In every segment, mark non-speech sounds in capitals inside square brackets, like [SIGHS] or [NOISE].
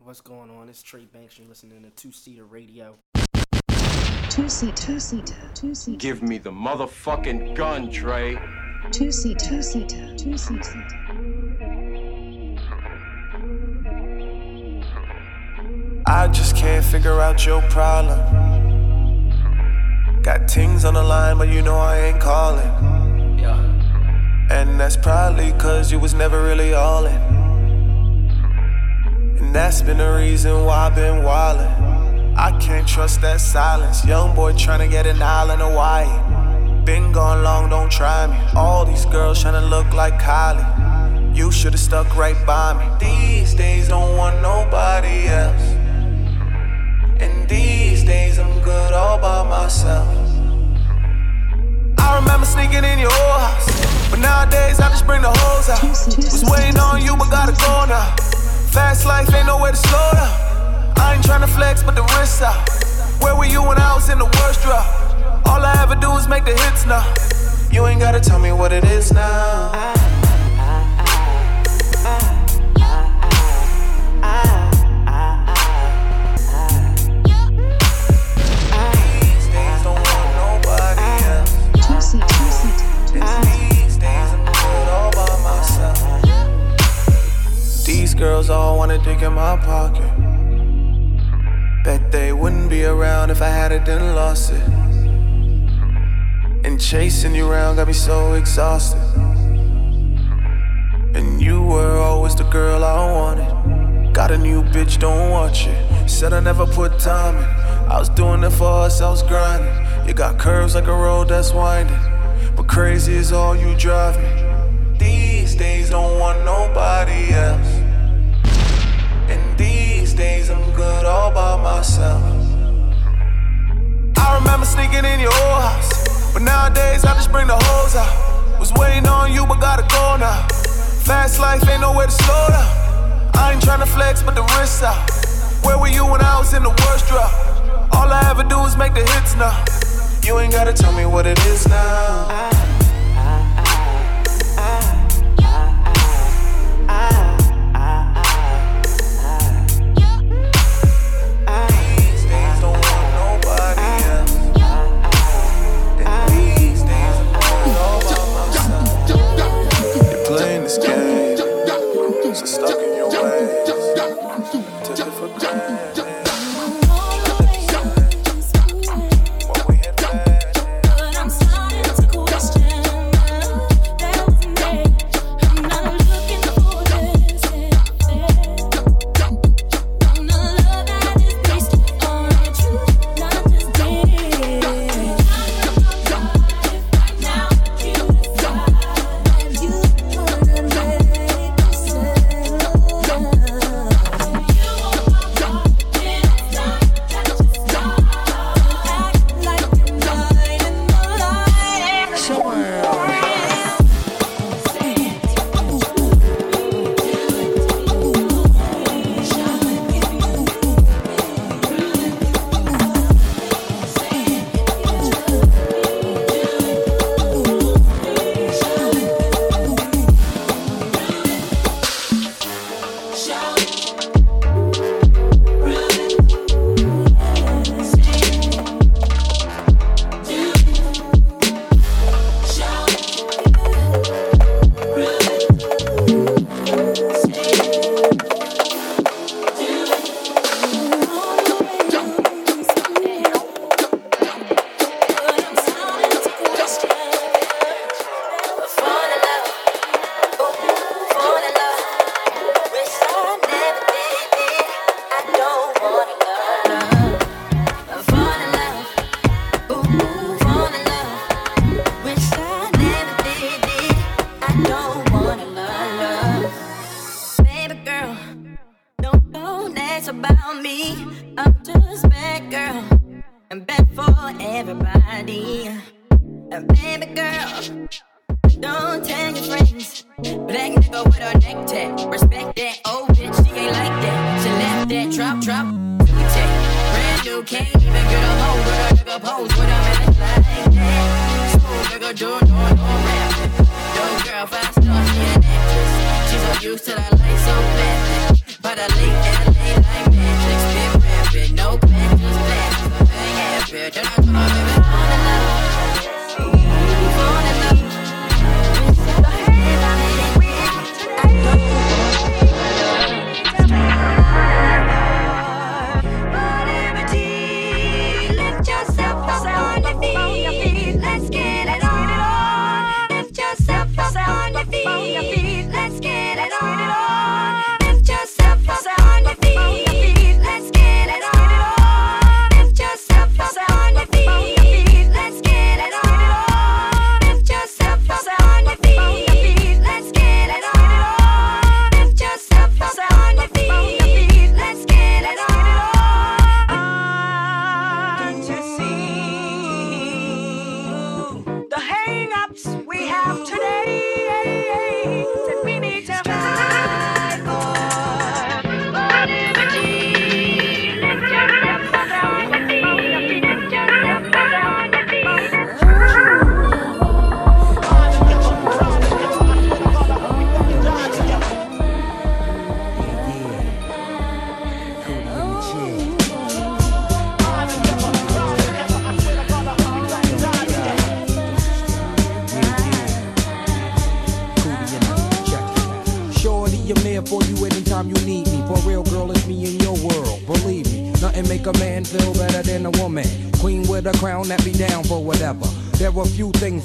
What's going on? It's Trey Banks. You're listening to Two Seater Radio. Two seat, two seater, two seat, Give me the motherfucking gun, Trey. two seat, two seater, two seater. I just can't figure out your problem. Got things on the line, but you know I ain't calling. Yeah. And that's probably cause you was never really all in. And that's been the reason why I've been wildin'. I can't trust that silence. Young boy tryna get an island Hawaii. Been gone long, don't try me. All these girls tryna look like Kylie. You should've stuck right by me. These days don't want nobody else. And these days I'm good all by myself. I remember sneaking in your old house. But nowadays I just bring the hoes out. Was waiting on you, but gotta go now. Fast life ain't nowhere to slow down. I ain't tryna flex, but the wrist out. Where were you when I was in the worst drop? All I ever do is make the hits now. You ain't gotta tell me what it is now. These girls all wanna dig in my pocket. Bet they wouldn't be around if I had it then lost it. And chasing you around got me so exhausted. And you were always the girl I wanted. Got a new bitch, don't watch it. Said I never put time in. I was doing it for us, I was grinding. You got curves like a road that's winding. But crazy is all you drive me. These days don't want nobody else. Nowadays I just bring the hoes out. Was waiting on you, but gotta go now. Fast life ain't nowhere to slow down. I ain't tryna flex, but the wrist out. Where were you when I was in the worst drop? All I ever do is make the hits now. You ain't gotta tell me what it is now.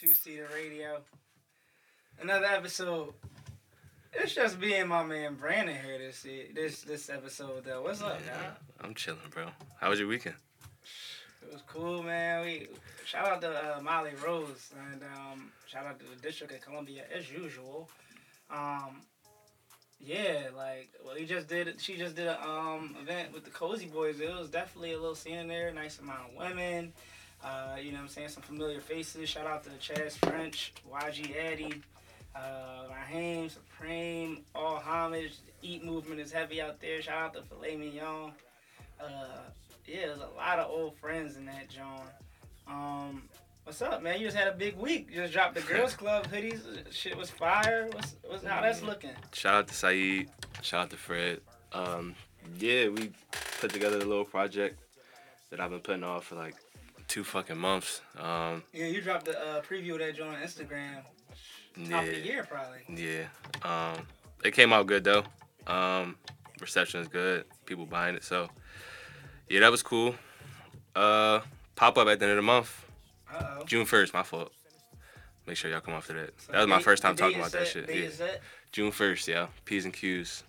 Two seater radio. Another episode. It's just me and my man Brandon here this this this episode though. What's up, man? I'm chilling, bro. How was your weekend? It was cool, man. We shout out to uh, Molly Rose and um, shout out to the District of Columbia as usual. Um, yeah, like well, he just did. She just did a um event with the Cozy Boys. It was definitely a little scene there. Nice amount of women. Uh, you know what I'm saying? Some familiar faces. Shout out to Chaz French, YG Eddie, uh, Raheem, Supreme, all homage. The Eat movement is heavy out there. Shout out to Filet Mignon. Uh, yeah, there's a lot of old friends in that John. Um, what's up, man? You just had a big week. You just dropped the Girls [LAUGHS] Club hoodies. Shit was fire. What's, what's how that's looking? Shout out to Saeed. Shout out to Fred. Um, yeah, we put together a little project that I've been putting off for like two fucking months. Um, Yeah, you dropped the uh, preview of that joint on Instagram. Top of the yeah, year, probably. yeah. Um, it came out good though. Um, reception is good. People buying it. So yeah, that was cool. Uh, pop up at the end of the month, Uh oh. June first. My fault. Make sure y'all come after that. That was my first time talking about that shit. Yeah. June first, yeah. P's and Q's,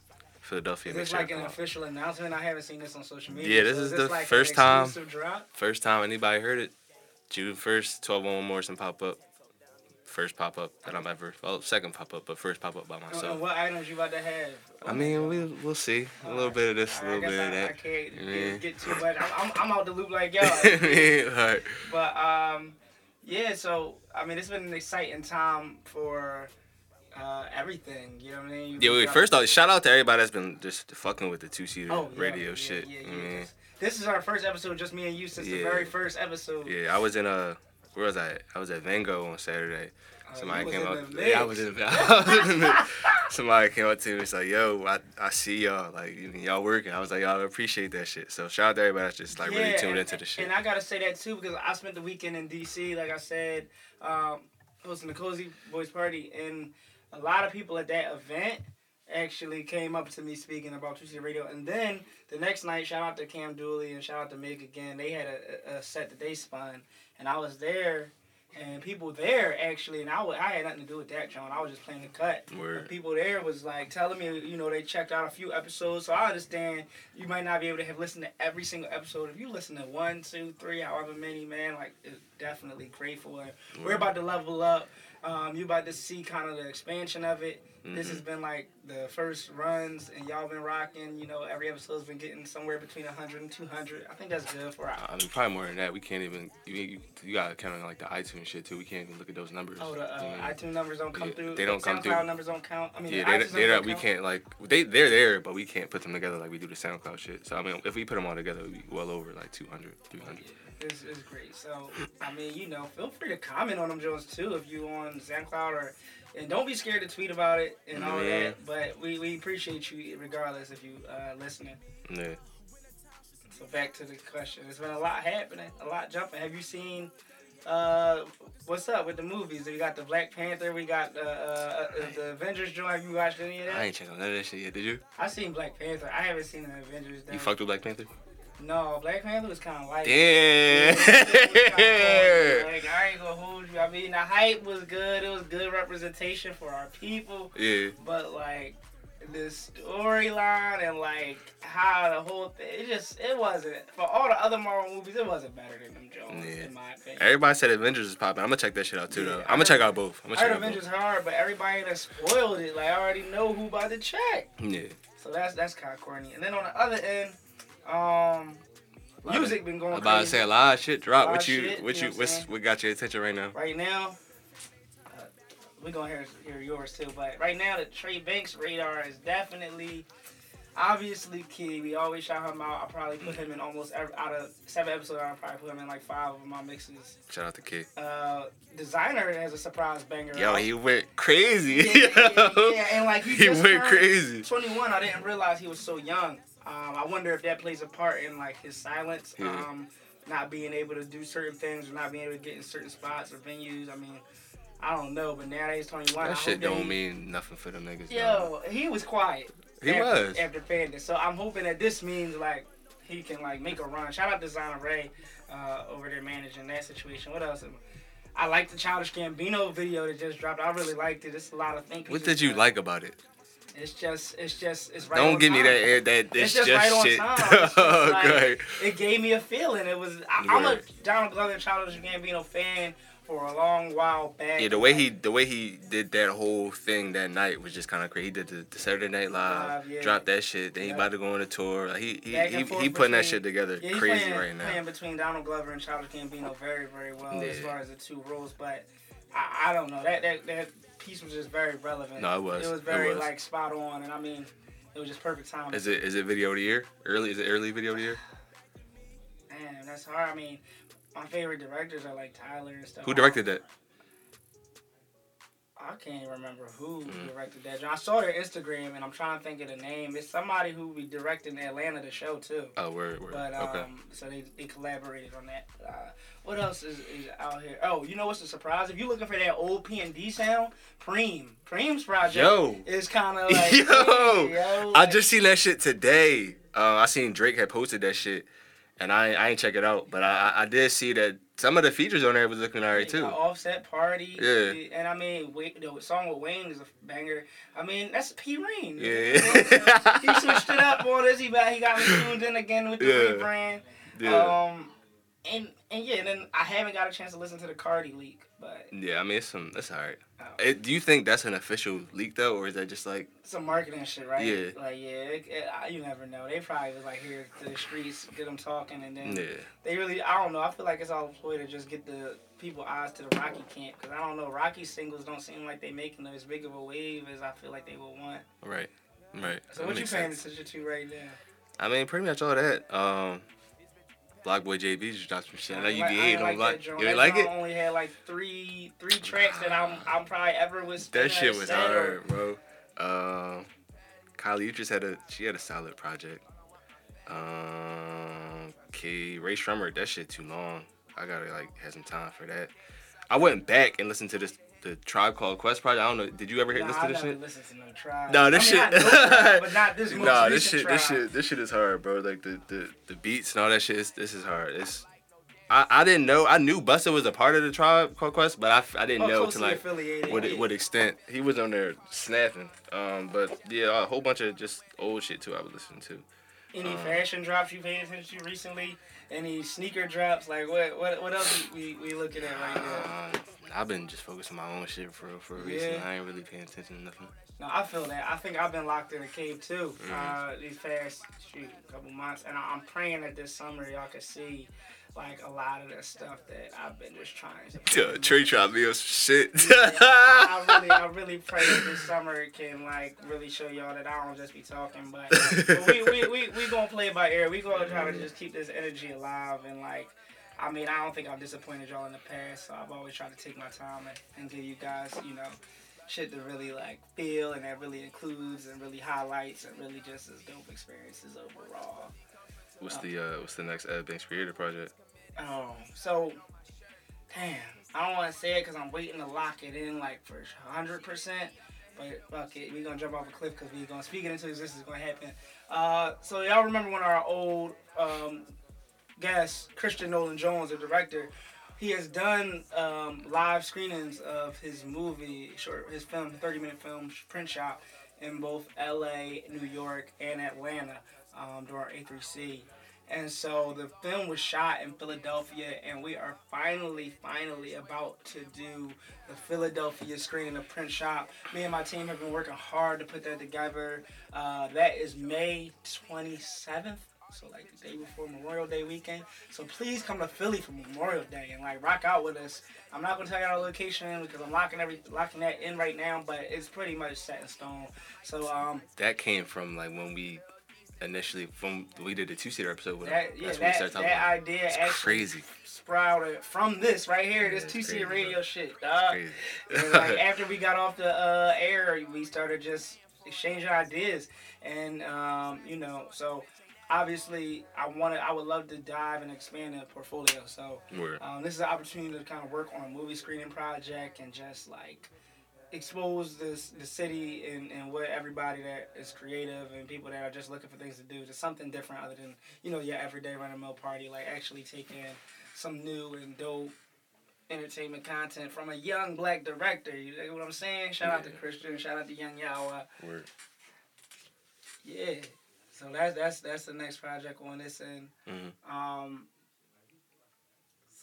Philadelphia. Is sure like y'all an official announcement? I haven't seen this on social media. Yeah, this so is this the like first time. Drop? First time anybody heard it. June first, twelve one Morrison pop up. First pop up that I'm ever. Well, second pop up, but first pop up by myself. what items you about to have? I mean, we we'll see. A little bit of this, a I little bit of I, I that. can't Yeah. get, too much. I'm, I'm, I'm out the loop like y'all. [LAUGHS] Alright. But um, yeah. So I mean, it's been an exciting time for uh, everything. You know what I mean? You Yeah, wait. First off, shout out to everybody that's been just fucking with the two seater Oh, yeah, radio yeah, shit. Yeah, I yeah, mean, This- This is our first episode, just me and you, since the very first episode. yeah, I was in a where was I? at? I was at Van Gogh on Saturday. Somebody Oh, you came was up. Yeah, I was in the, I was in the Somebody came up to me and was like, "Yo, I, I see y'all. Like you- y'all working." I was like, "Y'all appreciate that shit." So shout out to everybody that's just like really tuned and, into the shit. And I gotta say that too because I spent the weekend in DC, like I said, um, hosting the Cozy Boys Party, and a lot of people at that event actually came up to me speaking about Two Seater Radio. And then the next night, shout out to Cam Dooley and shout out to Meg again. They had a, a set that they spun, and I was there. And people there actually, and I, I had nothing to do with that, John. I was just playing the cut. People there was like telling me, you know, they checked out a few episodes. So I understand you might not be able to have listened to every single episode. If you listen to one, two, three, however many, man, like it's definitely grateful. And we're about to level up. Um, you about to see kind of the expansion of it. This has been like the first runs, and y'all been rocking. You know, every episode's been getting somewhere between 100 and 200. I think that's good for our. I mean, probably more than that. We can't even. You, you, you gotta count on like the iTunes shit too. We can't even look at those numbers. Oh, the uh, You know? iTunes numbers don't come Yeah, through. they don't come SoundCloud through. numbers don't count. I mean, Yeah, the they, don't, we count. can't like they they're there, but we can't put them together like we do the SoundCloud shit. So I mean, if we put them all together, we well over like 200, 300. It's, it's great. So, I mean, you know, feel free to comment on them Jones too if you on SoundCloud or, and don't be scared to tweet about it and all Yeah. that. But we, we appreciate you regardless if you uh, listening. Yeah. So back to the question. There's been a lot happening, a lot jumping. Have you seen? Uh, what's up with the movies? We got the Black Panther. We got the uh, uh, the Avengers joint. Have you watched any of that? I ain't checked on none of that shit yet. Did you? I seen Black Panther. I haven't seen the Avengers. though. You fucked with Black Panther? No, Black Panther was kind of like. Damn. [LAUGHS] like I ain't gonna hold you. I mean, the hype was good. It was good representation for our people. yeah. But like the storyline and like how the whole thing, it just it wasn't for all the other Marvel movies. It wasn't better than them Jones, Yeah. in my opinion. Everybody said Avengers is popping. I'm gonna check that shit out too, Yeah, though. I I'm gonna check out both. I'm gonna heard check out Avengers hard, but everybody that spoiled it, like I already know who about to check. Yeah. So that's that's kind of corny. And then on the other end, um, music been going I'm about to say a lot of shit drop. What you, shit, what you you, know what what's, saying? what got your attention right now? right now, uh, we're gonna hear, hear yours too. But right now, the Trey Banks radar is definitely, obviously key. We always shout him out. I probably put him in almost every, out of seven episodes. I probably put him in like five of my mixes. Shout out to Kid. Uh, Desiigner has a surprise banger. Yo, out. he went crazy. yeah, yeah, yo. yeah, and like he, [LAUGHS] He just went crazy. 21. I didn't realize he was so young. Um, I wonder if that plays a part in like his silence, Yeah. um, not being able to do certain things or not being able to get in certain spots or venues. I mean, I don't know, but now that he's 21, I That shit don't he- mean nothing for them niggas. Yo, he was quiet. He after, was. after Panda. So I'm hoping that this means like he can like make a run. Shout out to Designer Ray uh, over there managing that situation. What else? I like the Childish Gambino video that just dropped. I really liked it. It's a lot of thinking. What did you like about it? It's just, it's just, it's right. Don't on give me that air. That It's it's just, just, right on shit. time. [LAUGHS] Just like- It gave me a feeling. It was. I, I'm a. Donald Glover and Childish Gambino fan for a long while back. Yeah, the way he the way he did that whole thing that night was just kind of crazy. He did the, the Saturday Night Live, yeah. dropped that shit. Then he about to go on a tour. Like he he he, he putting that shit together Yeah, crazy playing, right now. Playing between Donald Glover and Childish Gambino very, very well as far as the two roles. But I, I don't know that that that piece was just very relevant. No, it was. It was It very was. like spot on, and I mean, it was just perfect timing. Is it is it video of the year? Early is it early video of the year? [SIGHS] Man, that's hard. I mean, my favorite directors are like Tyler and stuff. Who directed that? I can't remember who Mm-hmm. directed that. I saw their Instagram, and I'm trying to think of the name. It's somebody who be directing Atlanta the show too. Oh, word, word. But um, okay. so they, they collaborated on that. Uh, what else is, is out here? Oh, you know what's a surprise? If you're looking for that old P and D sound, Preme, Preme's project Yo. is kind of [LAUGHS] like Yo, hey, yo, I just seen that shit today. Uh, I seen Drake had posted that shit, and I I ain't check it out, but I I did see that some of the features on there was looking alright too. Offset Party. Yeah. And I mean, wait, the song with Wayne is a banger. I mean, that's P Reign. Yeah. he switched it up on this. He got, he got me tuned in again with the [LAUGHS] Yeah. rebrand. Yeah, Um, and and yeah, and then I haven't got a chance to listen to the Cardi leak, but yeah. I mean, it's some that's alright. Oh. Do you think that's an official leak though, or is that just like some marketing shit, right? Yeah. Like yeah, it, it, you never know. They probably was like here to the streets, get them talking, and then yeah? they really, I don't know. I feel like it's all a ploy to just get the people eyes to the Rocky camp because I don't know. Rocky singles don't seem like they making as big of a wave as I feel like they would want. Right, right. So That what you paying attention to right now? I mean, pretty much all that. Um, Block Boy JB just dropped some shit. I know I you be I hating like on Block. You ain't like it? Only had like three three tracks that I'm I'm probably ever was. That shit was hard, bro. Um, Kylie, you just had a she had a solid project. Um, Key Rae Sremmurd, that shit too long. I gotta like have some time for that. I went back and listened to this the Tribe Called Quest project. I don't know. Did you ever hear Nah, listen I to this never shit? to no tribe. No, this I mean, shit. I know Tribe, but not this [LAUGHS] nah, this shit, this shit, this shit is hard, bro. Like the the, the beats and all that shit. Is, this is hard. It's I, I didn't know. I knew Busta was a part of the Tribe Called Quest, but I, I didn't Oh, know to like affiliated, what yeah. what extent he was on there snapping. Um, but yeah, a whole bunch of just old shit too. I was listening to. Any Uh, fashion drops you paid attention to recently? Any sneaker drops? Like what what what else we we looking at right now? Um, I've been just focusing on my own shit for for a reason. Yeah. I ain't really paying attention to nothing. No, I feel that. I think I've been locked in a cave too. Mm. Uh, these past shoot couple months, and I- I'm praying that this summer y'all can see like a lot of the stuff that I've been just trying to. Yeah, Trey tried me shit. I really, I [LAUGHS] really pray that this summer can like really show y'all that I don't just be talking, but, but we, we, we, we gonna play it by ear. We gonna try to just keep this energy alive and like, I mean, I don't think I've disappointed y'all in the past, so I've always tried to take my time and, and give you guys, you know, shit to really like feel and that really includes and really highlights and really just as dope experiences overall. what's the uh, what's the next Trey Banks Creator project? Um, so, damn, I don't want to say it because I'm waiting to lock it in like for 100%. But fuck it, we gonna jump off a cliff because we're gonna speak it into existence. It's gonna happen. Uh, so y'all remember when our old um, guest Christian Nolan Jones, the director, he has done um, live screenings of his movie, short, his film, 30 minute film, Print Shop, in both L.A., New York, and Atlanta um, during A3C. And so the film was shot in Philadelphia, and we are finally, finally about to do the Philadelphia screening of Print Shop. Me and my team have been working hard to put that together. Uh, that is May 27th. So like the day before Memorial Day weekend. So please come to Philly for Memorial Day and like rock out with us. I'm not gonna tell you our location because I'm locking every locking that in right now, but it's pretty much set in stone. So um That came from like when we initially from we did the two seater episode with him. that yeah That's when we that, started talking that about. it. idea It's actually crazy. sprouted from this right here, this two C crazy, bro. radio shit. Dog. Crazy. and like [LAUGHS] after we got off the uh, air, we started just exchanging ideas, and um, you know, so obviously I wanted, I would love to dive and expand the portfolio. So um, this is an opportunity to kind of work on a movie screening project and just like expose this the city and, and what everybody that is creative and people that are just looking for things to do to something different other than you know your everyday run of mill party like actually taking some new and dope entertainment content from a young black director you know what i'm saying shout out to Yeah. christian shout out to young yawa Word. yeah so that's that's that's the next project on this end Mhm. um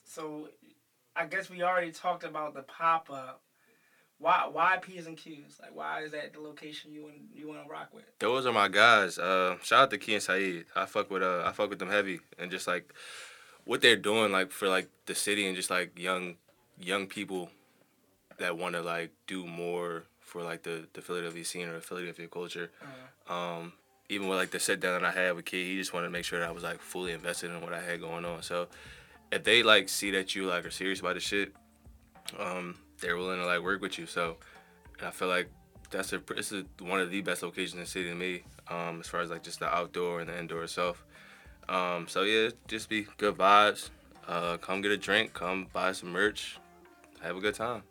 so i guess we already talked about the pop-up why why P's and Q's? Like why is that the location you want you want to rock with? Those are my guys. Uh, shout out to Key and Saeed. I fuck with uh, I fuck with them heavy, and just like what they're doing, like for like the city and just like young young people that want to like do more for like the the Philadelphia scene or Philadelphia culture. Um, even with like the sit down that I had with Key, he just wanted to make sure that I was like fully invested in what I had going on. So if they like see that you like are serious about the shit, um, they're willing to like work with you. So I feel like that's a this is one of the best locations in the city to me, um, as far as like just the outdoor and the indoor itself. Um, so yeah, just be good vibes. Uh, come get a drink, come buy some merch, have a good time.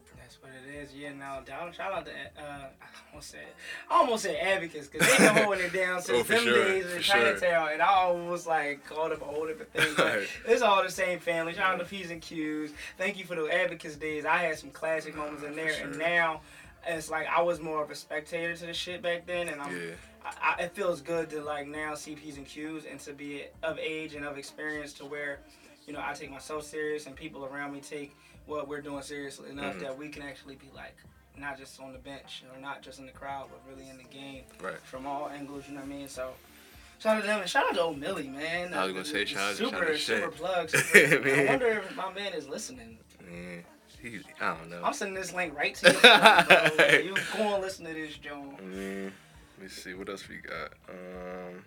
That's what it is. Yeah, no doubt. Shout out to uh, I almost said I almost said advocates because they've been holding it down since [LAUGHS] Oh, them sure, days in for sure. Chinatown, and I almost like called them a whole different thing. [LAUGHS] Right. it's all the same family. Shout out to P's and Q's. Thank you for the advocates days. I had some classic moments in there, and now. It's like I was more of a spectator to the shit back then, and I'm. Yeah. I, I, it feels good to like now see P's and Q's and to be of age and of experience to where, you know, I take myself serious and people around me take what we're doing seriously enough Mhm. that we can actually be like not just on the bench or not just in the crowd but really in the game Right. from all angles. You know what I mean? So. Shout out to them and shout out to old Millie, man. I was gonna say, shout out to- super, shout out to super plug. Super, [LAUGHS] I wonder if my man is listening. He, I don't know. I'm sending this link right to you. [LAUGHS] you go and listen to this, Joan. Mm, let me see what else we got. Um,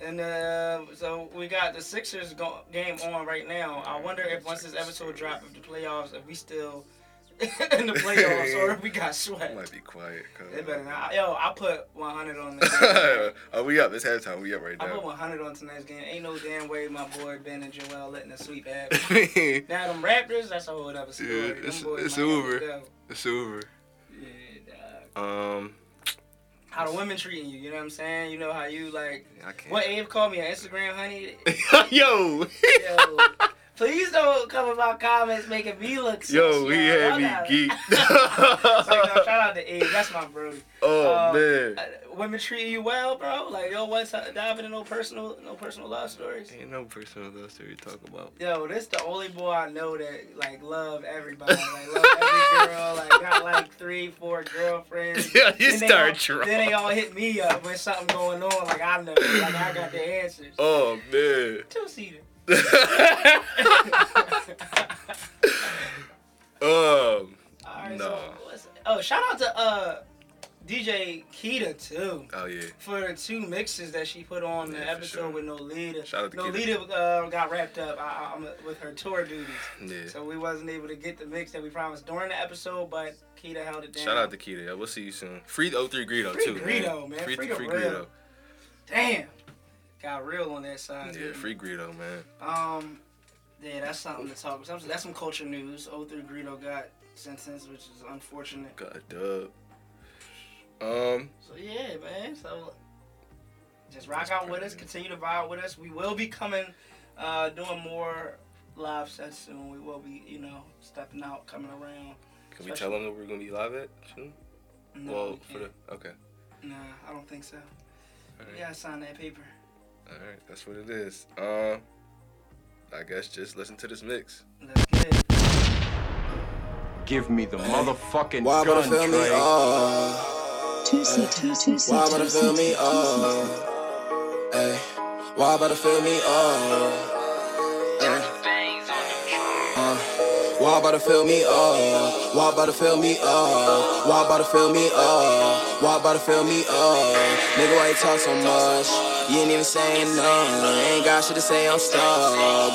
And uh, so we got the Sixers go- game on right now. I wonder if once this episode drop, if the playoffs, if we still [LAUGHS] in the playoffs or if we got [LAUGHS] swept. Might be quiet. cuz. They better not. Yo, I put 100 on this. [LAUGHS] game. oh, we up. It's halftime. We up right now. I put 100 on tonight's game. Ain't no damn way my boy Ben and Joel letting the sweep happen. now them Raptors, that's a whole other story. Yeah, it's- it's might have to over. go. over. Yeah, dog. Um, How the women treating you? You know what I'm saying? You know how you like. I can't. What Abe called me on Instagram, honey. [LAUGHS] Yo, Yo, please don't come in my comments making me look. sus, yo, he yo. had me gotta- geeked. [LAUGHS] So, yo, shout out to Abe. That's my bro. oh Uh, man, Uh, women treating you well, bro. Like yo, what's diving into no personal, no personal love stories. ain't no personal love story to talk about. Yo, this the only boy I know that like love everybody, like love every girl, [LAUGHS] like got like three, four girlfriends. [LAUGHS] Yeah, you Then they start all- trying. Then they all hit me up with something going on, like I know, like I got the answers. Oh man. Two seater. [LAUGHS] um. Nah. so oh, shout out to uh DJ Keita too Oh yeah. for the two mixes that she put on the Yeah, for episode sure. with No Leader. Shout out to No Leader uh, got wrapped up I, I'm with her tour duties, Yeah. so we wasn't able to get the mix that we promised during the episode, but Keita held it down. Shout out to Keita. Yeah, we'll see you soon. Free 03 Greedo Free too. Greedo, man. Free, Free the free. Greedo. Damn, got real on that side. Yeah, free? Greedo, man. Um, yeah, that's something to talk. about. That's some culture news. 03 Greedo got sentenced, which is unfortunate. Got a dub. Um. So yeah, man. So just rock out with us. Continue to vibe with us. We will be coming, uh, doing more live sets soon. We will be, you know, stepping out, coming around. Can we tell them that we're gonna be live at soon? No, well, we for the okay. Nah, I don't think so. You right. gotta sign that paper. All right. That's what it is. Um. I guess just listen to this mix. Let's get it. Give me the motherfucking Why gun, feel me? Trey. Oh. Two seater, two seater, Why better two feel me? seater, two seater. Oh. Hey. Why better feel me? Oh. Why about to fill me? up? Why about to fill me? up? Why about to fill me? up? Why about to fill me? up? Nigga, why you talk so much? You ain't even saying none. Ain't got shit to say, I'm stuck.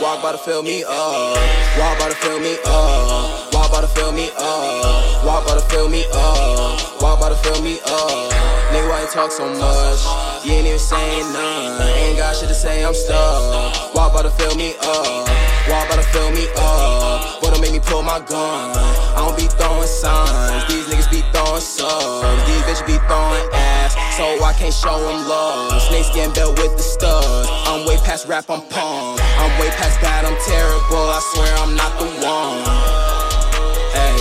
Why about to fill me? up? Why about to fill me? up? Why about to fill me? up? Why about to fill me? up? Why about to feel me? Oh. Nigga, why you talk so much? You ain't even saying none. Ain't got shit to say, I'm stuck. Why about to fill me? Oh. Why about to feel me? But don't make me pull my gun. I don't be throwing signs. These niggas be throwing subs. These bitches be throwing ass. So I can't show them love. Snakes getting built with the stud. I'm way past rap, I'm punk. I'm way past bad, I'm terrible. I swear I'm not the one. Hey,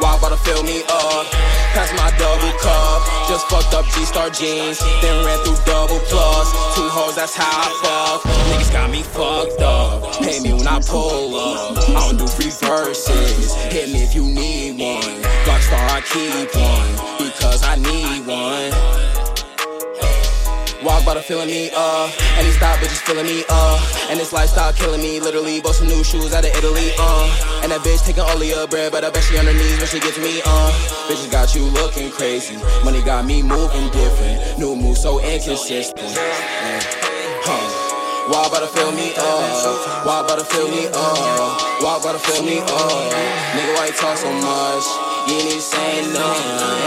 why about to fill me up? Pass my double cup. Just fucked up G-Star jeans. Then ran through double plus. Two hoes, that's how I fuck. Niggas got me fucked up. Pay me when I pull up. I don't do free verses. Hit me if you need one. Rockstar, I keep one. Because I need one. Walk by the feeling me, uh. And these stop bitches feeling me, uh. And this lifestyle killing me, literally. Bought some new shoes out of Italy, uh. And that bitch taking all of your bread, but I bet she on her knees when she gets me, uh. Bitches got you looking crazy. Money got me moving different. New move so inconsistent. Yeah. Huh. Why about to feel me, up? Why about to feel me, up? Why about to feel me, up? Nigga, why you talk so much? You ain't even saying none.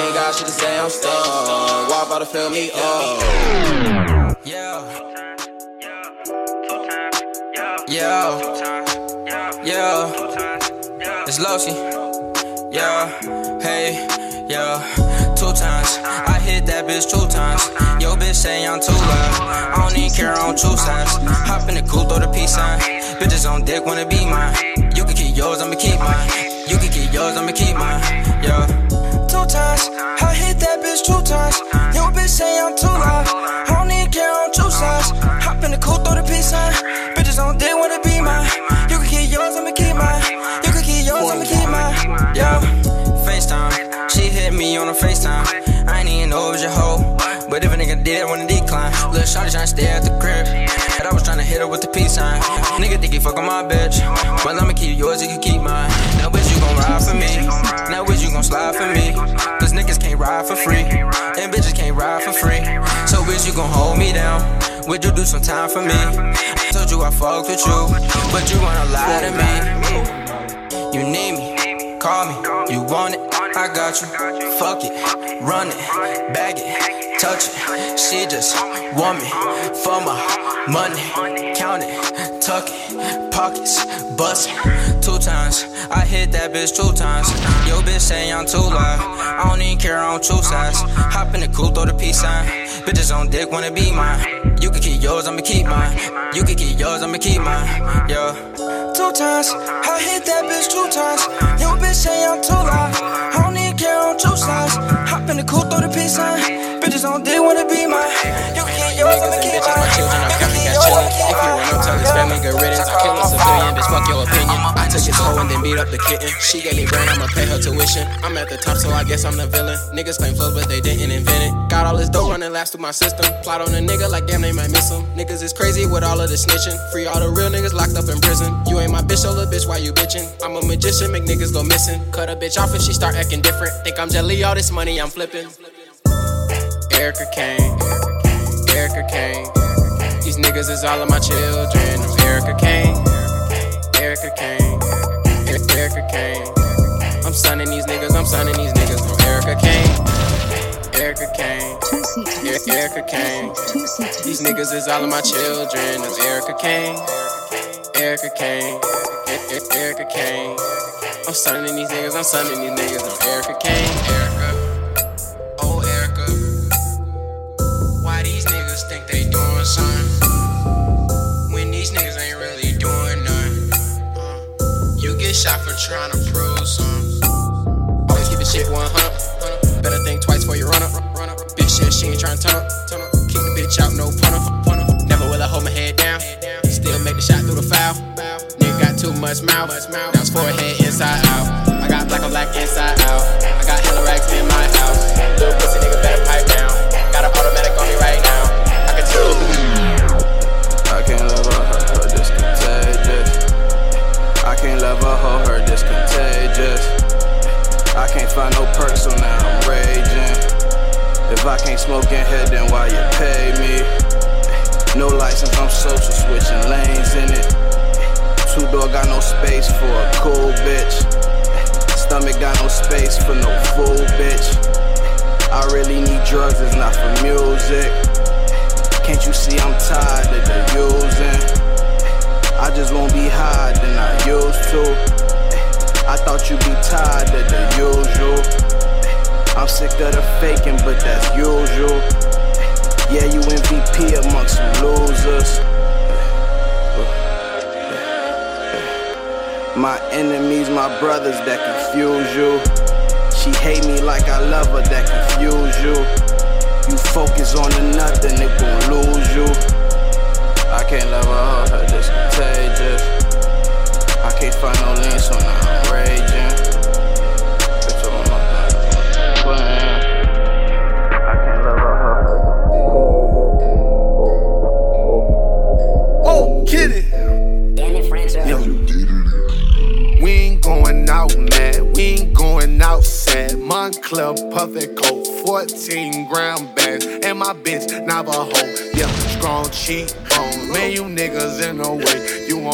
Ain't got shit to say, I'm stuck. Why about to feel me, uh? Yeah. Yeah. Yeah. It's Losi. Yeah. Hey. Yeah. Two times. I hit that bitch two times. Yo, bitch say I'm too loud. I don't even care on two sides. Hop in the coupe, throw the peace sign. Bitches on dick, wanna be mine. You can keep yours, I'ma keep mine. You can keep yours, I'ma keep mine. Yeah. Two times. I hit that bitch two times. Yo, bitch say I'm too loud. I don't even care on two sides. Hop in the coupe, throw the peace sign. Bitches on dick, wanna be mine. You can keep yours, I'ma keep mine. You can keep yours, I'ma keep mine. Yeah. FaceTime. She hit me on a FaceTime. I ain't even know it was your hoe. But if a nigga did, I wanna decline. Lil' shawty tryna stay at the crib. And I was tryna hit her with the peace sign. Nigga think he fuckin' my bitch. But I'ma keep yours, you can keep gon' slide for me. Cause niggas can't ride for free. And bitches can't ride for free. So bitch, you gon' hold me down. Would you do some time for me? I told you I fucked with you, but you wanna lie to me. You need me, call me, you want it, I got you. Fuck it, run it, bag it, touch it. She just want me for my money, count it, tuck it, pockets, bust it. Two times, I hit that bitch two times. Yo, bitch saying I'm too loud. I don't even care, don't choose sides. Hop in the coupe, throw the peace sign. Bitches on dick, wanna be mine. You can keep yours, I'ma keep mine. You can keep yours, I'ma keep mine. Yeah. Two times, I hit that bitch two times. Yo, bitch say I'm too loud. I don't even care, on don't sides. Hop in the coupe, throw the peace sign. Bitches on dick, wanna be mine. You can keep yours, I'ma keep mine. Chillin'. If you want no tell his family good riddance. I kill a civilian, bitch, fuck your opinion. I took his hoe and then beat up the kitten. She gave me brain, I'ma pay her tuition. I'm at the top, so I guess I'm the villain. Niggas claim flows, but they didn't invent it. Got all this dope running laps through my system. Plot on a nigga like damn, they might miss him. Niggas is crazy with all of the snitching. Free all the real niggas locked up in prison. You ain't my bitch, so little bitch, why you bitching? I'm a magician, make niggas go missing. Cut a bitch off if she start acting different. Think I'm jelly, all this money I'm flipping. Erica Kane, Erica Kane. These niggas is all of my children. I'm Erica Kane, Erica Kane, E- Erica Kane. I'm sonning these niggas, I'm sonning these niggas. I'm Erica Kane, Erica Kane, E- Erica Kane. These niggas is all of my children. I'm Erica Kane, Erica Kane, E- E- Erica Kane. I'm sonning these niggas, I'm sonning these niggas. I'm Erica Kane, Erica. Trying to prove something. Always keep it shit 100. Better think twice before you run up. Run up. Bitch shit, she ain't trying to turn up. Keep the bitch out, no punter. Never will I hold my head down. Still make the shot through the foul. Nigga got too much mouth. His forehead inside out. I got black on black inside out. Can't find no perks, so now I'm raging. If I can't smoke in head, then why you pay me? No license, I'm social, switching lanes in it. Two door got no space for a cool bitch. Stomach got no space for no fool bitch. I really need drugs, it's not for music. Can't you see I'm tired of the using? I just won't be high than I used to. I thought you'd be tired of the usual. I'm sick of the faking, but that's usual. Yeah, you MVP amongst some losers. My enemies, my brothers that confuse you. She hate me like I love her, that confuse you. You focus on the nothing, it gon' lose you. I can't love her, her this contagious. I can't find no lean, so now I'm raging. Bitch, I'm on my plan. I can't love her, hoe, her Oh, kitty. We ain't going out mad, we ain't going out sad. Moncler puffin' coat, 14 gram bags, and my bitch Navajo. Yeah, strong cheekbone. Man, you niggas in the way,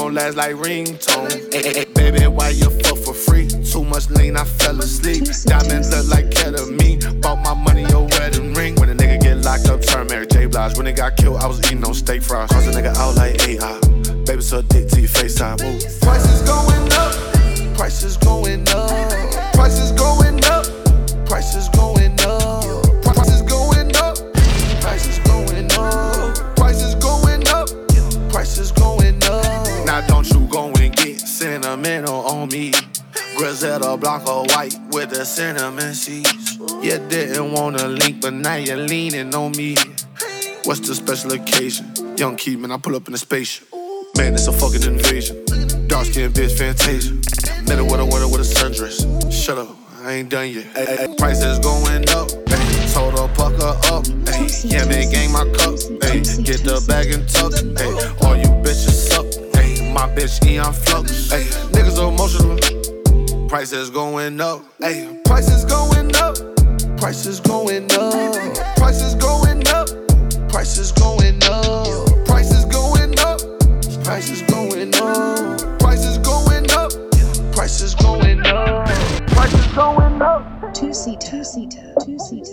won't last like ringtone. Baby, why you fuck for free? Too much lean, I fell asleep. Diamonds look like ketamine. Bought my money a wedding ring. When a nigga get locked up, turn Mary J. Blige. When they got killed, I was eating on steak fries. Cross a nigga out like AI. Baby, so dick to your FaceTime. Move. Prices going up. Prices going up. Prices going up. Prices going up. Me. Griselda Blanco white with the cinnamon seeds. You didn't wanna link, but now you're leaning on me. What's the special occasion? Young Keeman, I pull up in a spaceship. Man, it's a fucking invasion. Dark skin bitch, fantasia. Met her with a water with a sundress. Shut up, I ain't done yet. Ay, ay, prices going up. Ay, told her pucker up. Ay, yeah, man, gang my cup. Ay, get the bag and tuck. Ay, all you my bitch Aeon Flux. Hey, niggas emotional. Prices going up. Hey, prices going up. Prices going up. Prices going up. Prices going up. Prices going up. Prices going up. Prices going up. Prices going up. Prices going up. Two seat. Two seat. Two seat.